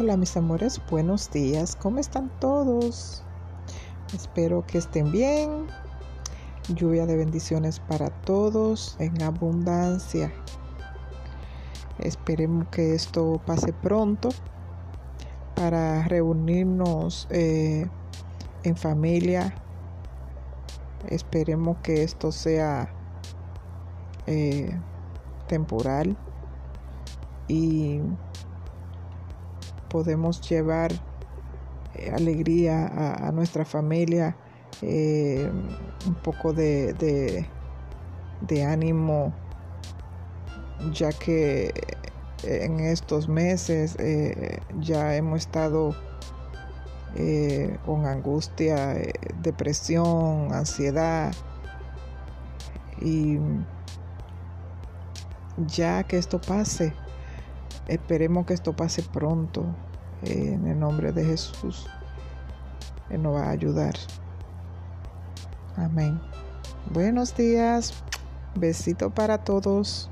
Hola mis amores, buenos días, ¿cómo están todos? Espero que estén bien. Lluvia de bendiciones para todos en abundancia. Esperemos que esto pase pronto para reunirnos eh, en familia. Esperemos que esto sea eh, temporal y podemos llevar eh, alegría a, nuestra familia, eh, un poco de, ánimo, ya que en estos meses eh, ya hemos estado con angustia, depresión, ansiedad y ya que esto pase, Esperemos que esto pase pronto. en el nombre de Jesús. Él nos va a ayudar. Amén. Buenos días. Besito para todos.